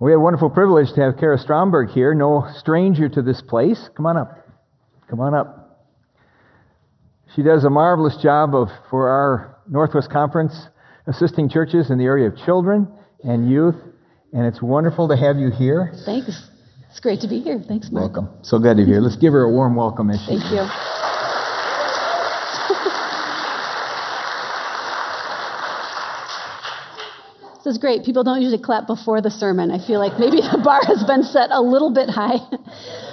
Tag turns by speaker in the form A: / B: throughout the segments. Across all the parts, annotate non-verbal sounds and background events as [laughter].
A: We have a wonderful privilege to have Kara Stromberg here, no stranger to this place. Come on up. Come on up. She does a marvelous job of for our Northwest Conference, assisting churches in the area of children and youth, and it's wonderful to have you here.
B: Thanks. It's great to be here. Thanks, Mark.
A: Welcome. So glad to be here. Let's give her a warm welcome. As she
B: Thank you. Is great. People don't usually clap before the sermon. I feel like maybe [laughs] the bar has been set a little bit high. [laughs]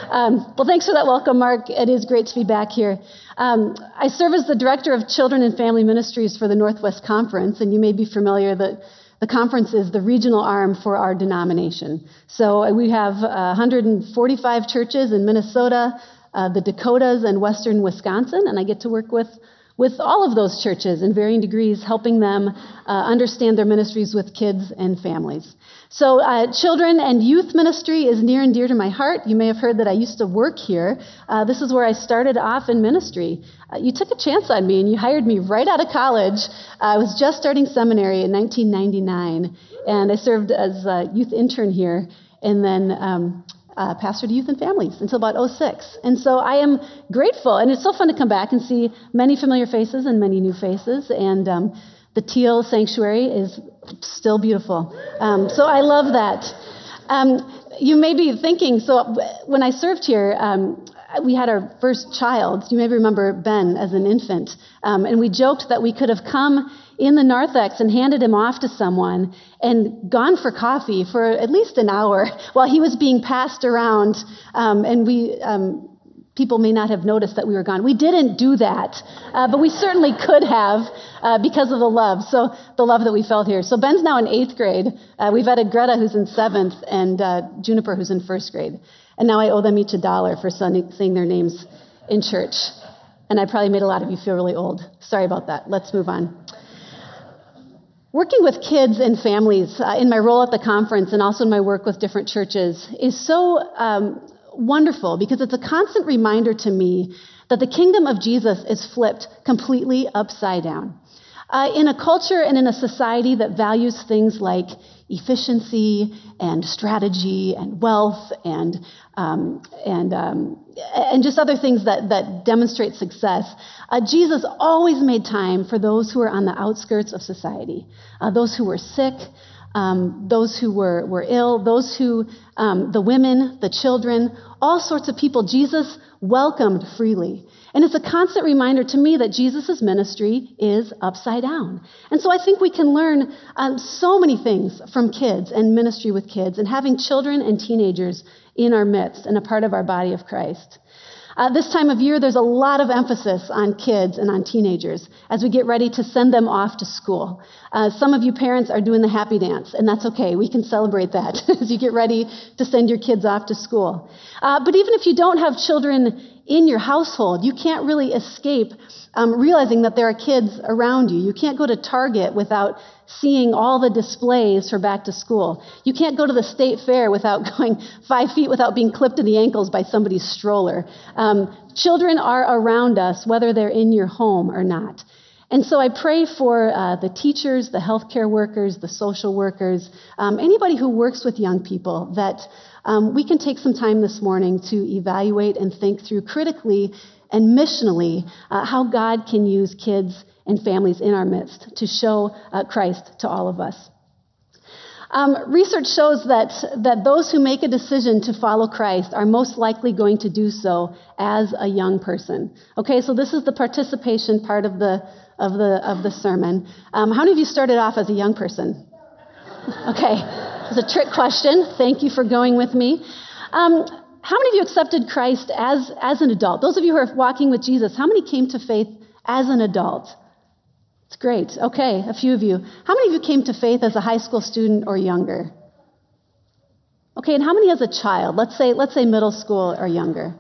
B: Um, well, thanks for that welcome, Mark. It is great to be back here. Um, I serve as the director of children and family ministries for the Northwest Conference, and you may be familiar that the conference is the regional arm for our denomination. So uh, we have uh, 145 churches in Minnesota, uh, the Dakotas, and western Wisconsin, and I get to work with with all of those churches in varying degrees, helping them uh, understand their ministries with kids and families. So, uh, children and youth ministry is near and dear to my heart. You may have heard that I used to work here. Uh, this is where I started off in ministry. Uh, you took a chance on me and you hired me right out of college. I was just starting seminary in 1999, and I served as a youth intern here. And then um, uh, pastor to youth and families until about 06. And so I am grateful, and it's so fun to come back and see many familiar faces and many new faces. And um, the teal sanctuary is still beautiful. Um, so I love that. Um, you may be thinking, so when I served here, um, we had our first child. You may remember Ben as an infant. Um, and we joked that we could have come in the narthex and handed him off to someone and gone for coffee for at least an hour [laughs] while he was being passed around. Um, and we, um, people may not have noticed that we were gone. We didn't do that, uh, but we certainly could have uh, because of the love. So the love that we felt here. So Ben's now in eighth grade. Uh, we've added Greta, who's in seventh, and uh, Juniper, who's in first grade. And now I owe them each a dollar for saying their names in church. And I probably made a lot of you feel really old. Sorry about that. Let's move on. Working with kids and families uh, in my role at the conference and also in my work with different churches is so um, wonderful because it's a constant reminder to me that the kingdom of Jesus is flipped completely upside down. Uh, in a culture and in a society that values things like efficiency and strategy and wealth and, um, and, um, and just other things that, that demonstrate success, uh, Jesus always made time for those who were on the outskirts of society, uh, those who were sick, um, those who were, were ill, those who, um, the women, the children, all sorts of people. Jesus welcomed freely. And it's a constant reminder to me that Jesus' ministry is upside down. And so I think we can learn um, so many things from kids and ministry with kids and having children and teenagers in our midst and a part of our body of Christ. Uh, this time of year, there's a lot of emphasis on kids and on teenagers as we get ready to send them off to school. Uh, some of you parents are doing the happy dance, and that's okay. We can celebrate that [laughs] as you get ready to send your kids off to school. Uh, but even if you don't have children in your household, you can't really escape um, realizing that there are kids around you. You can't go to Target without seeing all the displays for back to school. You can't go to the state fair without [laughs] going five feet without being clipped in the ankles by somebody's stroller. Um, children are around us, whether they're in your home or not. And so I pray for uh, the teachers, the healthcare workers, the social workers, um, anybody who works with young people, that um, we can take some time this morning to evaluate and think through critically and missionally uh, how God can use kids and families in our midst to show uh, Christ to all of us. Um, research shows that, that those who make a decision to follow Christ are most likely going to do so as a young person. Okay, so this is the participation part of the, of the, of the sermon. Um, how many of you started off as a young person? [laughs] Okay, it's a trick question. Thank you for going with me. Um, how many of you accepted Christ as, as an adult? Those of you who are walking with Jesus, how many came to faith as an adult? It's great. Okay, a few of you. How many of you came to faith as a high school student or younger? Okay, and how many as a child? Let's say, let's say middle school or younger.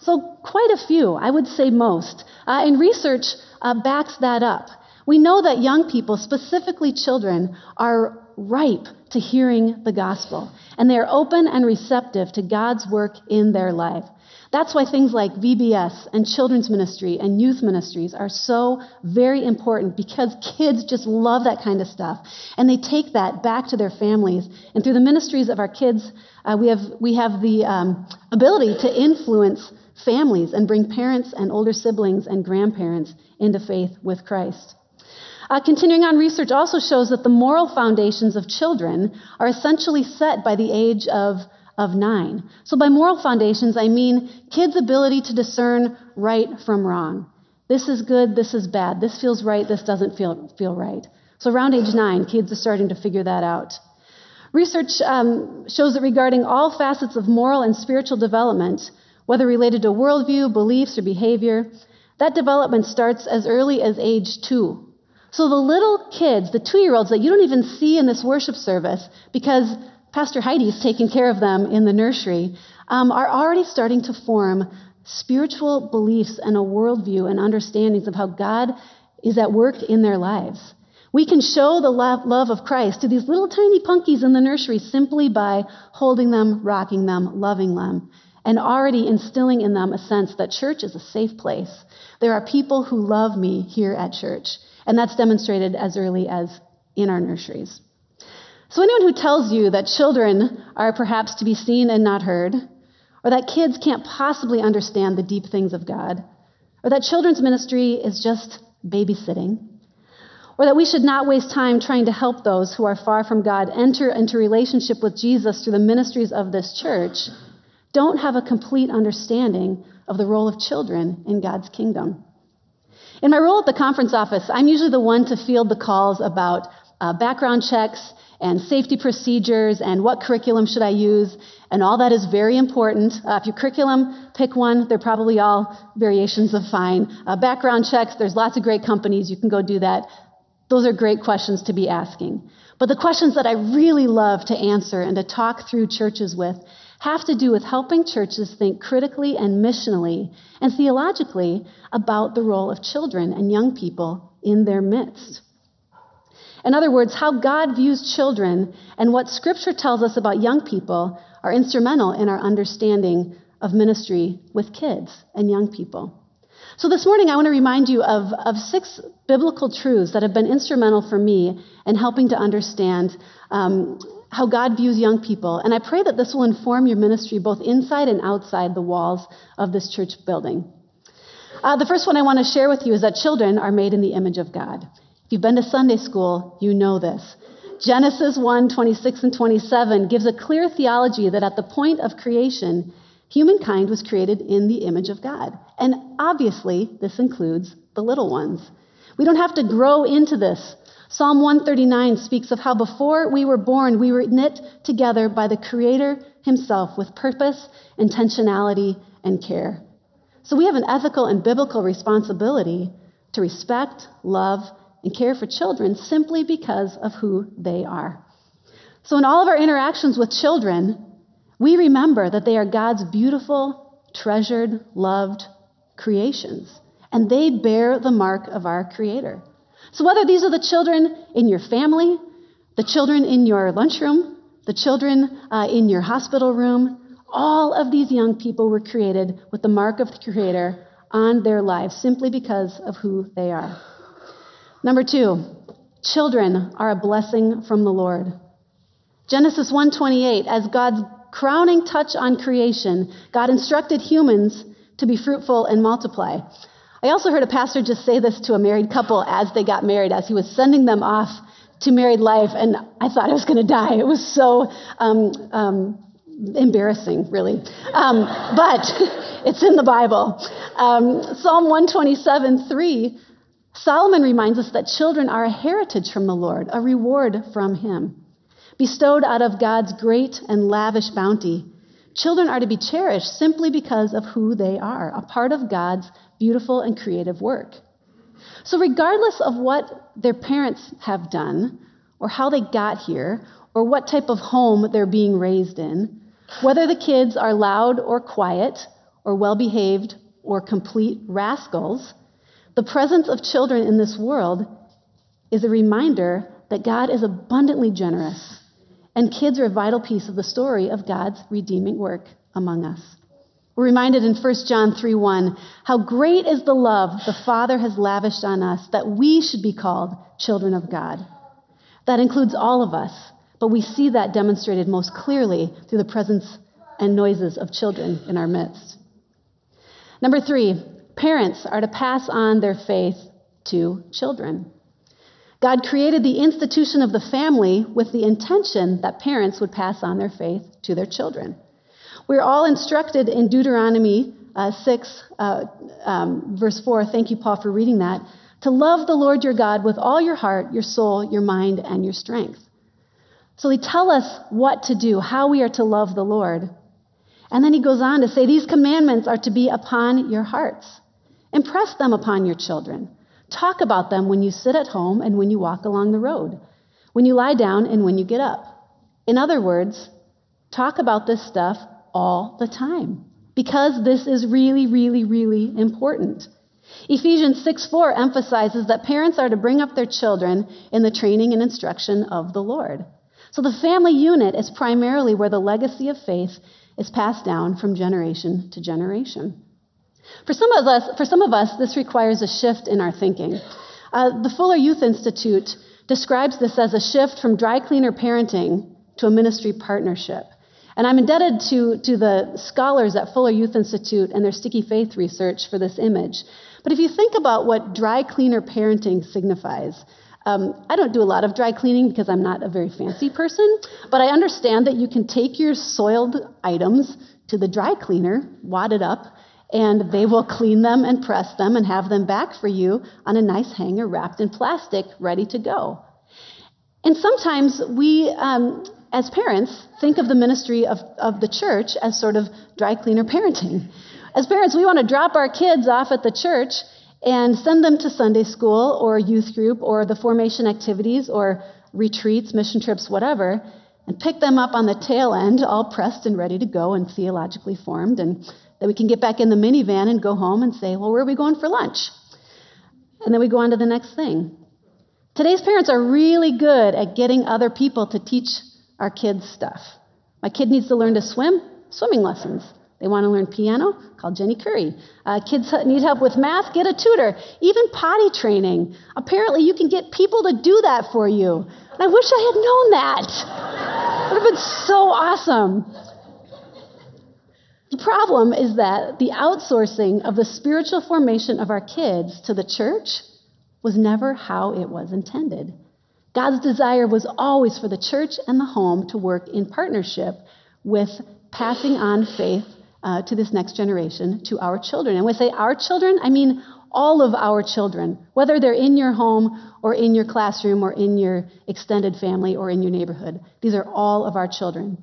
B: So, quite a few, I would say most. Uh, and research uh, backs that up. We know that young people, specifically children, are ripe to hearing the gospel, and they are open and receptive to God's work in their life. That's why things like VBS and children's ministry and youth ministries are so very important because kids just love that kind of stuff. And they take that back to their families. And through the ministries of our kids, uh, we, have, we have the um, ability to influence families and bring parents and older siblings and grandparents into faith with Christ. Uh, continuing on, research also shows that the moral foundations of children are essentially set by the age of of nine. So, by moral foundations, I mean kids' ability to discern right from wrong. This is good, this is bad. This feels right, this doesn't feel, feel right. So, around age nine, kids are starting to figure that out. Research um, shows that regarding all facets of moral and spiritual development, whether related to worldview, beliefs, or behavior, that development starts as early as age two. So the little kids, the two year olds that you don't even see in this worship service because Pastor Heidi's taking care of them in the nursery, um, are already starting to form spiritual beliefs and a worldview and understandings of how God is at work in their lives. We can show the love of Christ to these little tiny punkies in the nursery simply by holding them, rocking them, loving them, and already instilling in them a sense that church is a safe place. There are people who love me here at church, and that's demonstrated as early as in our nurseries. So, anyone who tells you that children are perhaps to be seen and not heard, or that kids can't possibly understand the deep things of God, or that children's ministry is just babysitting, or that we should not waste time trying to help those who are far from God enter into relationship with Jesus through the ministries of this church, don't have a complete understanding of the role of children in God's kingdom. In my role at the conference office, I'm usually the one to field the calls about uh, background checks and safety procedures and what curriculum should I use, and all that is very important. Uh, if your curriculum, pick one. They're probably all variations of fine. Uh, background checks, there's lots of great companies. You can go do that. Those are great questions to be asking. But the questions that I really love to answer and to talk through churches with have to do with helping churches think critically and missionally and theologically about the role of children and young people in their midst. In other words, how God views children and what Scripture tells us about young people are instrumental in our understanding of ministry with kids and young people. So, this morning, I want to remind you of, of six biblical truths that have been instrumental for me in helping to understand um, how God views young people. And I pray that this will inform your ministry both inside and outside the walls of this church building. Uh, the first one I want to share with you is that children are made in the image of God. If you've been to Sunday school, you know this. Genesis 1 26 and 27 gives a clear theology that at the point of creation, humankind was created in the image of God. And obviously, this includes the little ones. We don't have to grow into this. Psalm 139 speaks of how before we were born, we were knit together by the Creator Himself with purpose, intentionality, and care. So we have an ethical and biblical responsibility to respect, love, and care for children simply because of who they are. So, in all of our interactions with children, we remember that they are God's beautiful, treasured, loved creations, and they bear the mark of our Creator. So, whether these are the children in your family, the children in your lunchroom, the children uh, in your hospital room, all of these young people were created with the mark of the Creator on their lives simply because of who they are. Number two, children are a blessing from the Lord. Genesis 1:28, as God's crowning touch on creation, God instructed humans to be fruitful and multiply. I also heard a pastor just say this to a married couple as they got married, as he was sending them off to married life, and I thought I was going to die. It was so um, um, embarrassing, really. Um, but [laughs] it's in the Bible. Um, Psalm 127 3 Solomon reminds us that children are a heritage from the Lord, a reward from Him. Bestowed out of God's great and lavish bounty, children are to be cherished simply because of who they are, a part of God's beautiful and creative work. So, regardless of what their parents have done, or how they got here, or what type of home they're being raised in, whether the kids are loud or quiet, or well behaved, or complete rascals, the presence of children in this world is a reminder that God is abundantly generous, and kids are a vital piece of the story of God's redeeming work among us. We're reminded in 1 John 3:1 how great is the love the Father has lavished on us that we should be called children of God. That includes all of us, but we see that demonstrated most clearly through the presence and noises of children in our midst. Number 3, parents are to pass on their faith to children. God created the institution of the family with the intention that parents would pass on their faith to their children. We're all instructed in Deuteronomy uh, 6, uh, um, verse 4. Thank you, Paul, for reading that. To love the Lord your God with all your heart, your soul, your mind, and your strength. So he tells us what to do, how we are to love the Lord. And then he goes on to say, These commandments are to be upon your hearts. Impress them upon your children. Talk about them when you sit at home and when you walk along the road, when you lie down and when you get up. In other words, talk about this stuff all the time because this is really, really, really important. Ephesians 6 4 emphasizes that parents are to bring up their children in the training and instruction of the Lord. So the family unit is primarily where the legacy of faith is passed down from generation to generation. For some of us, for some of us this requires a shift in our thinking. Uh, the Fuller Youth Institute describes this as a shift from dry cleaner parenting to a ministry partnership. And I'm indebted to, to the scholars at Fuller Youth Institute and their sticky faith research for this image. But if you think about what dry cleaner parenting signifies, um, I don't do a lot of dry cleaning because I'm not a very fancy person, but I understand that you can take your soiled items to the dry cleaner, wad it up, and they will clean them and press them and have them back for you on a nice hanger wrapped in plastic, ready to go. And sometimes we, um, as parents, think of the ministry of, of the church as sort of dry cleaner parenting. As parents, we want to drop our kids off at the church and send them to Sunday school or youth group or the formation activities or retreats, mission trips, whatever, and pick them up on the tail end, all pressed and ready to go and theologically formed. And then we can get back in the minivan and go home and say, Well, where are we going for lunch? And then we go on to the next thing. Today's parents are really good at getting other people to teach our kids stuff. My kid needs to learn to swim, swimming lessons. They want to learn piano? Call Jenny Curry. Uh, kids need help with math? Get a tutor. Even potty training. Apparently, you can get people to do that for you. And I wish I had known that. It would have been so awesome. The problem is that the outsourcing of the spiritual formation of our kids to the church was never how it was intended. God's desire was always for the church and the home to work in partnership with passing on faith uh, to this next generation, to our children. And when I say our children, I mean all of our children, whether they're in your home or in your classroom or in your extended family or in your neighborhood. These are all of our children.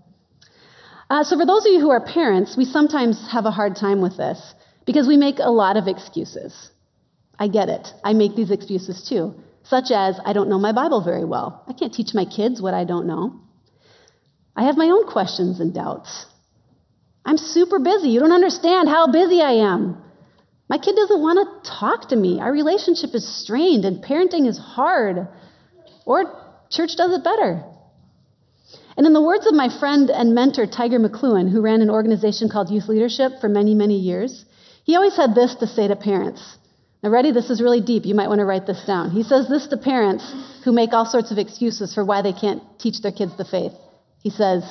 B: Uh, so, for those of you who are parents, we sometimes have a hard time with this because we make a lot of excuses. I get it. I make these excuses too, such as I don't know my Bible very well. I can't teach my kids what I don't know. I have my own questions and doubts. I'm super busy. You don't understand how busy I am. My kid doesn't want to talk to me. Our relationship is strained and parenting is hard. Or church does it better. And in the words of my friend and mentor, Tiger McLuhan, who ran an organization called Youth Leadership for many, many years, he always had this to say to parents. Now, ready? This is really deep. You might want to write this down. He says this to parents who make all sorts of excuses for why they can't teach their kids the faith. He says,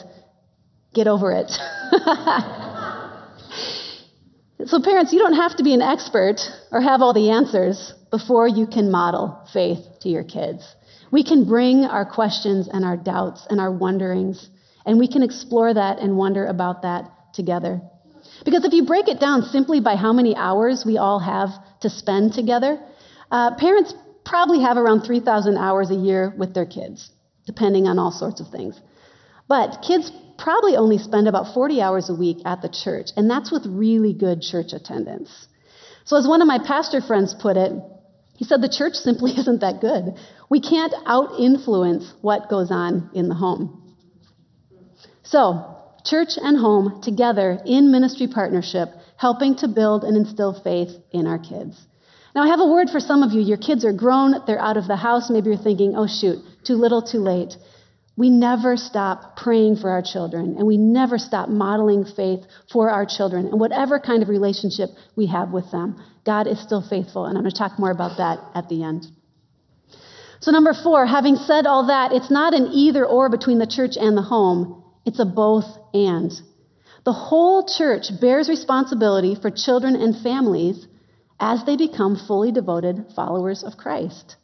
B: Get over it. [laughs] so, parents, you don't have to be an expert or have all the answers before you can model faith to your kids. We can bring our questions and our doubts and our wonderings, and we can explore that and wonder about that together. Because if you break it down simply by how many hours we all have to spend together, uh, parents probably have around 3,000 hours a year with their kids, depending on all sorts of things. But kids probably only spend about 40 hours a week at the church, and that's with really good church attendance. So, as one of my pastor friends put it, he said the church simply [laughs] isn't that good. We can't out influence what goes on in the home. So, church and home together in ministry partnership, helping to build and instill faith in our kids. Now, I have a word for some of you. Your kids are grown, they're out of the house. Maybe you're thinking, oh, shoot, too little, too late. We never stop praying for our children, and we never stop modeling faith for our children, and whatever kind of relationship we have with them. God is still faithful, and I'm going to talk more about that at the end. So, number four, having said all that, it's not an either or between the church and the home, it's a both and. The whole church bears responsibility for children and families as they become fully devoted followers of Christ.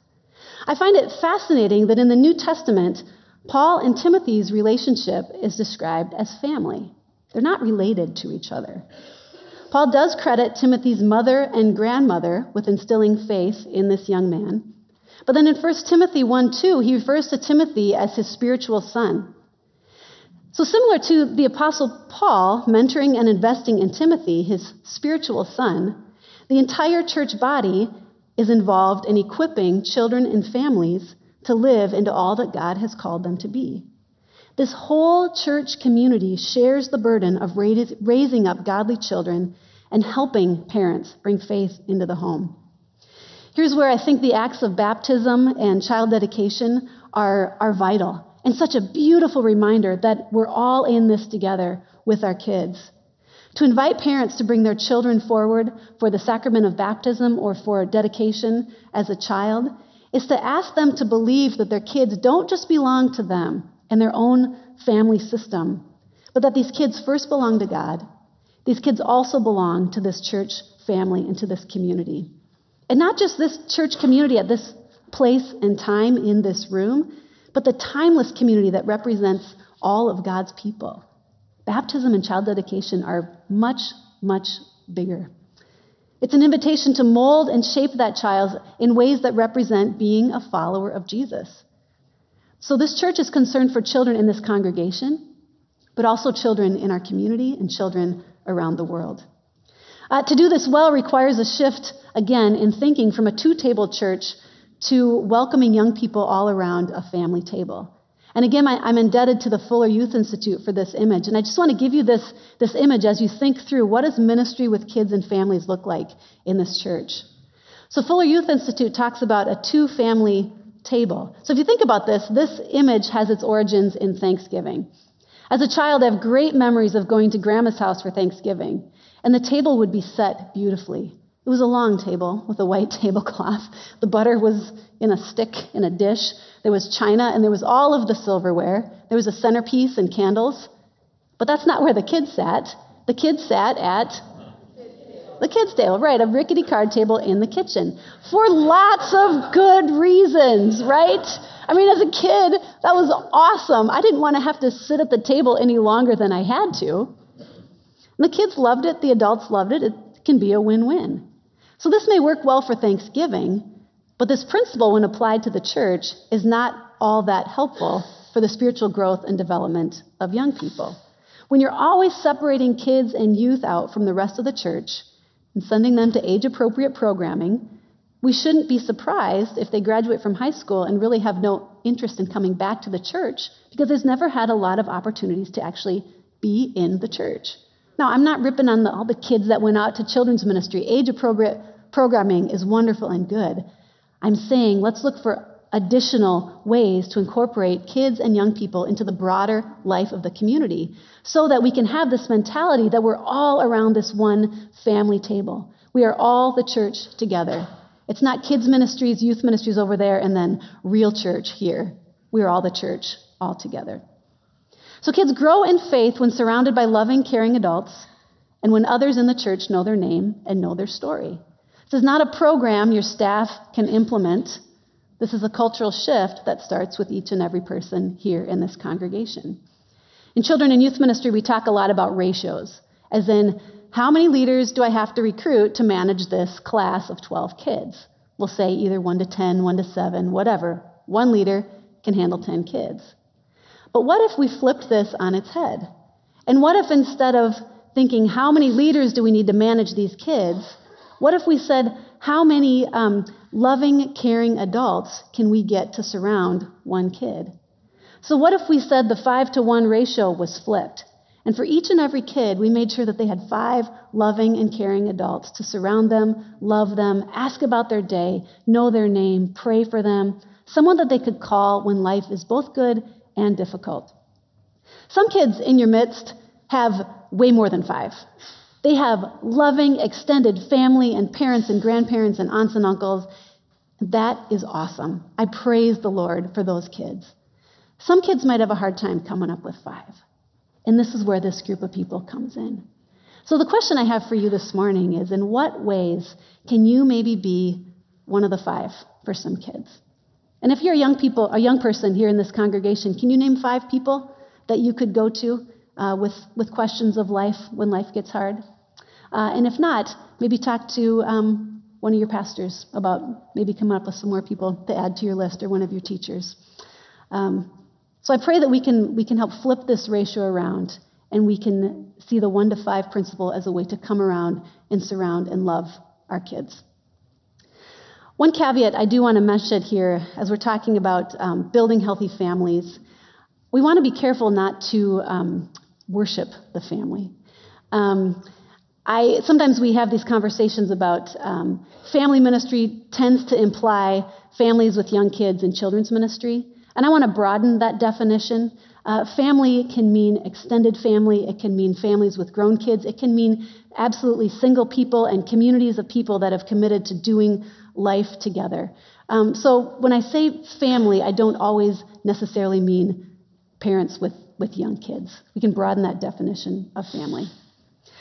B: I find it fascinating that in the New Testament, Paul and Timothy's relationship is described as family. They're not related to each other. Paul does credit Timothy's mother and grandmother with instilling faith in this young man. But then in 1 Timothy 1 2, he refers to Timothy as his spiritual son. So, similar to the Apostle Paul mentoring and investing in Timothy, his spiritual son, the entire church body is involved in equipping children and families to live into all that God has called them to be. This whole church community shares the burden of raising up godly children and helping parents bring faith into the home. Here's where I think the acts of baptism and child dedication are, are vital and such a beautiful reminder that we're all in this together with our kids. To invite parents to bring their children forward for the sacrament of baptism or for dedication as a child is to ask them to believe that their kids don't just belong to them and their own family system, but that these kids first belong to God. These kids also belong to this church family and to this community. And not just this church community at this place and time in this room, but the timeless community that represents all of God's people. Baptism and child dedication are much, much bigger. It's an invitation to mold and shape that child in ways that represent being a follower of Jesus. So, this church is concerned for children in this congregation, but also children in our community and children around the world. Uh, to do this well requires a shift, again, in thinking from a two table church to welcoming young people all around a family table. And again, I, am indebted to the Fuller Youth Institute for this image. And I just want to give you this, this image as you think through what does ministry with kids and families look like in this church. So Fuller Youth Institute talks about a two family table. So if you think about this, this image has its origins in Thanksgiving. As a child, I have great memories of going to grandma's house for Thanksgiving, and the table would be set beautifully. It was a long table with a white [laughs] tablecloth. The butter was in a stick in a dish. There was china and there was all of the silverware. There was a centerpiece and candles. But that's not where the kids sat. The kids sat at the kids' table, right? A rickety card table in the kitchen for lots of good reasons, right? I mean, as a kid, that was awesome. I didn't want to have to sit at the table any longer than I had to. And the kids loved it, the adults loved it. It can be a win win. So this may work well for Thanksgiving, but this principle, when applied to the church, is not all that helpful for the spiritual growth and development of young people. When you're always separating kids and youth out from the rest of the church and sending them to age appropriate programming, we shouldn't be surprised if they graduate from high school and really have no interest in coming back to the church because they've never had a lot of opportunities to actually be in the church. Now, I'm not ripping on the, all the kids that went out to children's ministry. Age appropriate programming is wonderful and good. I'm saying let's look for additional ways to incorporate kids and young people into the broader life of the community so that we can have this mentality that we're all around this one family table. We are all the church together. It's not kids' ministries, youth ministries over there, and then real church here. We are all the church all together. So kids grow in faith when surrounded by loving, caring adults and when others in the church know their name and know their story. This is not a program your staff can implement. This is a cultural shift that starts with each and every person here in this congregation. In children and youth ministry, we talk a lot about ratios, as in, how many leaders do I have to recruit to manage this class of 12 kids? We'll say either 1 to 10, 1 to 7, whatever. One leader can handle 10 kids. But what if we flipped this on its head? And what if instead of thinking, how many leaders do we need to manage these kids? What if we said, how many um, loving, caring adults can we get to surround one kid? So, what if we said the five to one ratio was flipped? And for each and every kid, we made sure that they had five loving and caring adults to surround them, love them, ask about their day, know their name, pray for them, someone that they could call when life is both good and difficult. Some kids in your midst have way more than five. They have loving, extended family and parents and grandparents and aunts and uncles. That is awesome. I praise the Lord for those kids. Some kids might have a hard time coming up with five. And this is where this group of people comes in. So, the question I have for you this morning is in what ways can you maybe be one of the five for some kids? And if you're a young people, a young person here in this congregation, can you name five people that you could go to uh, with, with questions of life when life gets hard? Uh, and if not, maybe talk to um, one of your pastors about maybe coming up with some more people to add to your list or one of your teachers. Um, so I pray that we can, we can help flip this ratio around and we can see the one to five principle as a way to come around and surround and love our kids. One caveat I do want to mention here as we're talking about um, building healthy families, we want to be careful not to um, worship the family. Um, I, sometimes we have these conversations about um, family ministry tends to imply families with young kids and children's ministry. And I want to broaden that definition. Uh, family can mean extended family, it can mean families with grown kids, it can mean absolutely single people and communities of people that have committed to doing life together. Um, so when I say family, I don't always necessarily mean parents with, with young kids. We can broaden that definition of family.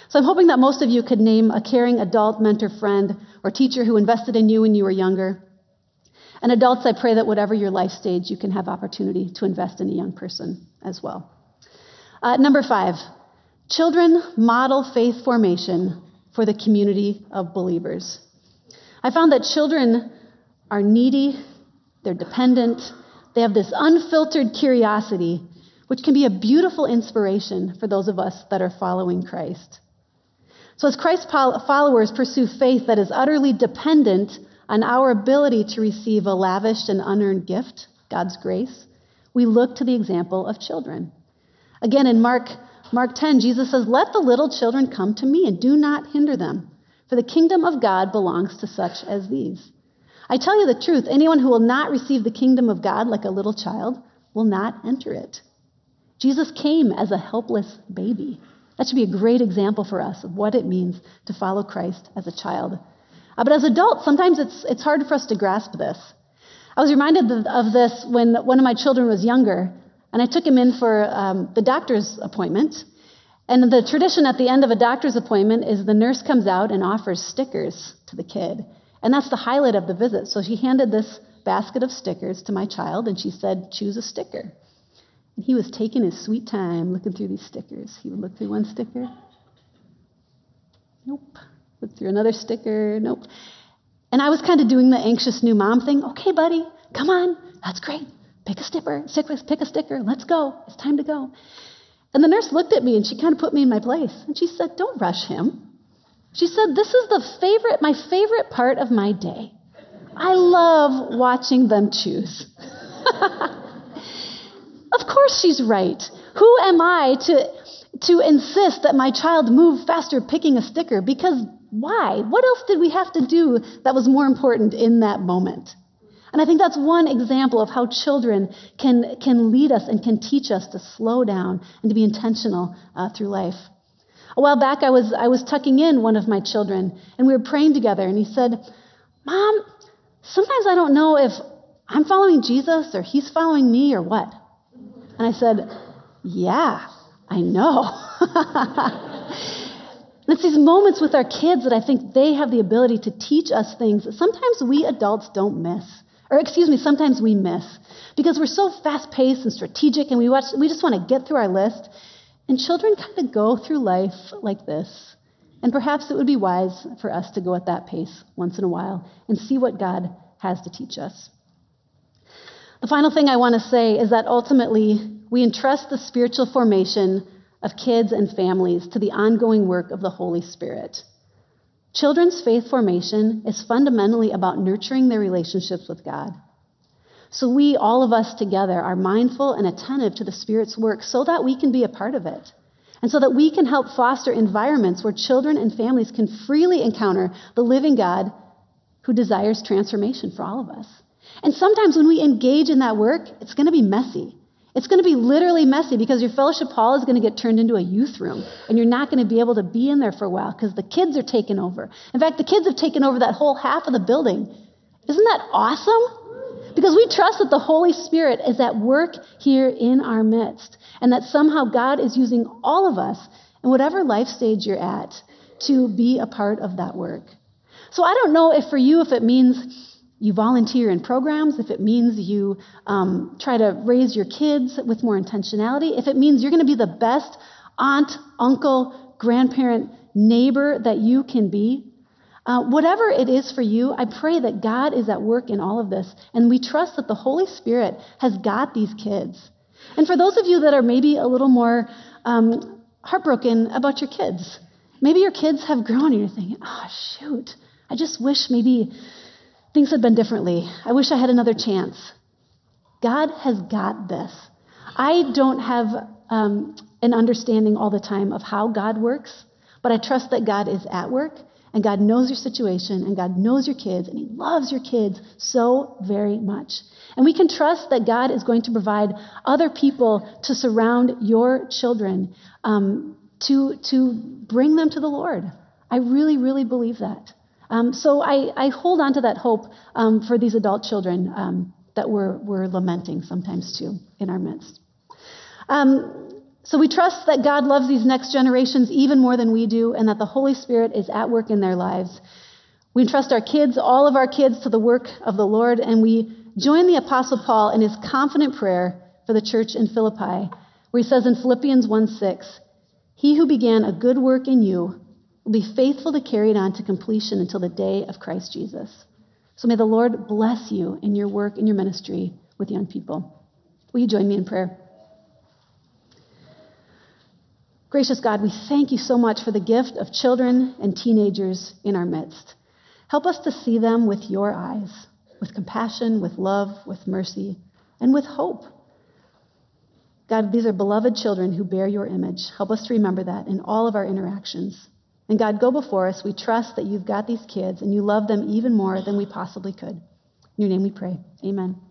B: So I'm hoping that most of you could name a caring adult, mentor, friend, or teacher who invested in you when you were younger and adults, I pray that whatever your life stage, you can have opportunity to invest in a young person as well. Uh, number five, children model faith formation for the community of believers. I found that children are needy, they're dependent, they have this unfiltered curiosity, which can be a beautiful inspiration for those of us that are following Christ. So, as Christ followers pursue faith that is utterly dependent on our ability to receive a lavish and unearned gift, God's grace, we look to the example of children. Again, in Mark, Mark 10, Jesus says, Let the little children come to me and do not hinder them, for the kingdom of God belongs to such as these. I tell you the truth, anyone who will not receive the kingdom of God like a little child will not enter it. Jesus came as a helpless baby. That should be a great example for us of what it means to follow Christ as a child uh, but as adults, sometimes it's, it's hard for us to grasp this. I was reminded of this when one of my children was younger, and I took him in for um, the doctor's appointment. And the tradition at the end of a doctor's appointment is the nurse comes out and offers stickers to the kid. And that's the highlight of the visit. So she handed this basket of stickers to my child, and she said, Choose a sticker. And he was taking his sweet time looking through these stickers. He would look through one sticker. Nope. Look through another sticker. Nope. And I was kind of doing the anxious new mom thing. Okay, buddy, come on. That's great. Pick a sticker. Pick a sticker. Let's go. It's time to go. And the nurse looked at me and she kind of put me in my place. And she said, Don't rush him. She said, This is the favorite, my favorite part of my day. I love watching them choose. [laughs] of course, she's right. Who am I to, to insist that my child move faster picking a sticker? Because why? What else did we have to do that was more important in that moment? And I think that's one example of how children can, can lead us and can teach us to slow down and to be intentional uh, through life. A while back, I was, I was tucking in one of my children, and we were praying together, and he said, Mom, sometimes I don't know if I'm following Jesus or he's following me or what. And I said, Yeah, I know. [laughs] It's these moments with our kids that I think they have the ability to teach us things that sometimes we adults don't miss. Or, excuse me, sometimes we miss. Because we're so fast paced and strategic and we, watch, we just want to get through our list. And children kind of go through life like this. And perhaps it would be wise for us to go at that pace once in a while and see what God has to teach us. The final thing I want to say is that ultimately we entrust the spiritual formation of kids and families to the ongoing work of the Holy Spirit. Children's faith formation is fundamentally about nurturing their relationships with God. So, we, all of us together, are mindful and attentive to the Spirit's work so that we can be a part of it. And so that we can help foster environments where children and families can freely encounter the living God who desires transformation for all of us. And sometimes when we engage in that work, it's going to be messy. It's going to be literally messy because your fellowship hall is going to get turned into a youth room and you're not going to be able to be in there for a while because the kids are taking over. In fact, the kids have taken over that whole half of the building. Isn't that awesome? Because we trust that the Holy Spirit is at work here in our midst and that somehow God is using all of us in whatever life stage you're at to be a part of that work. So I don't know if for you, if it means you volunteer in programs, if it means you um, try to raise your kids with more intentionality, if it means you're going to be the best aunt, uncle, grandparent, neighbor that you can be, uh, whatever it is for you, I pray that God is at work in all of this. And we trust that the Holy Spirit has got these kids. And for those of you that are maybe a little more um, heartbroken about your kids, maybe your kids have grown and you're thinking, oh, shoot, I just wish maybe things had been differently. I wish I had another chance. God has got this. I don't have um, an understanding all the time of how God works, but I trust that God is at work and God knows your situation and God knows your kids and He loves your kids so very much. And we can trust that God is going to provide other people to surround your children um, to, to bring them to the Lord. I really, really believe that. Um, so I, I, hold on to that hope um, for these adult children um, that we're, we're, lamenting sometimes too in our midst. Um, so we trust that God loves these next generations even more than we do, and that the Holy Spirit is at work in their lives. We trust our kids, all of our kids, to the work of the Lord, and we join the Apostle Paul in his confident prayer for the church in Philippi, where he says in Philippians 1 6, He who began a good work in you will be faithful to carry it on to completion until the day of Christ Jesus. So may the Lord bless you in your work and your ministry with young people. Will you join me in prayer? Gracious God, we thank you so much for the gift of children and teenagers in our midst. Help us to see them with your eyes, with compassion, with love, with mercy, and with hope. God, these are beloved children who bear your image. Help us to remember that in all of our interactions. And God, go before us. We trust that you've got these kids and you love them even more than we possibly could. In your name we pray. Amen.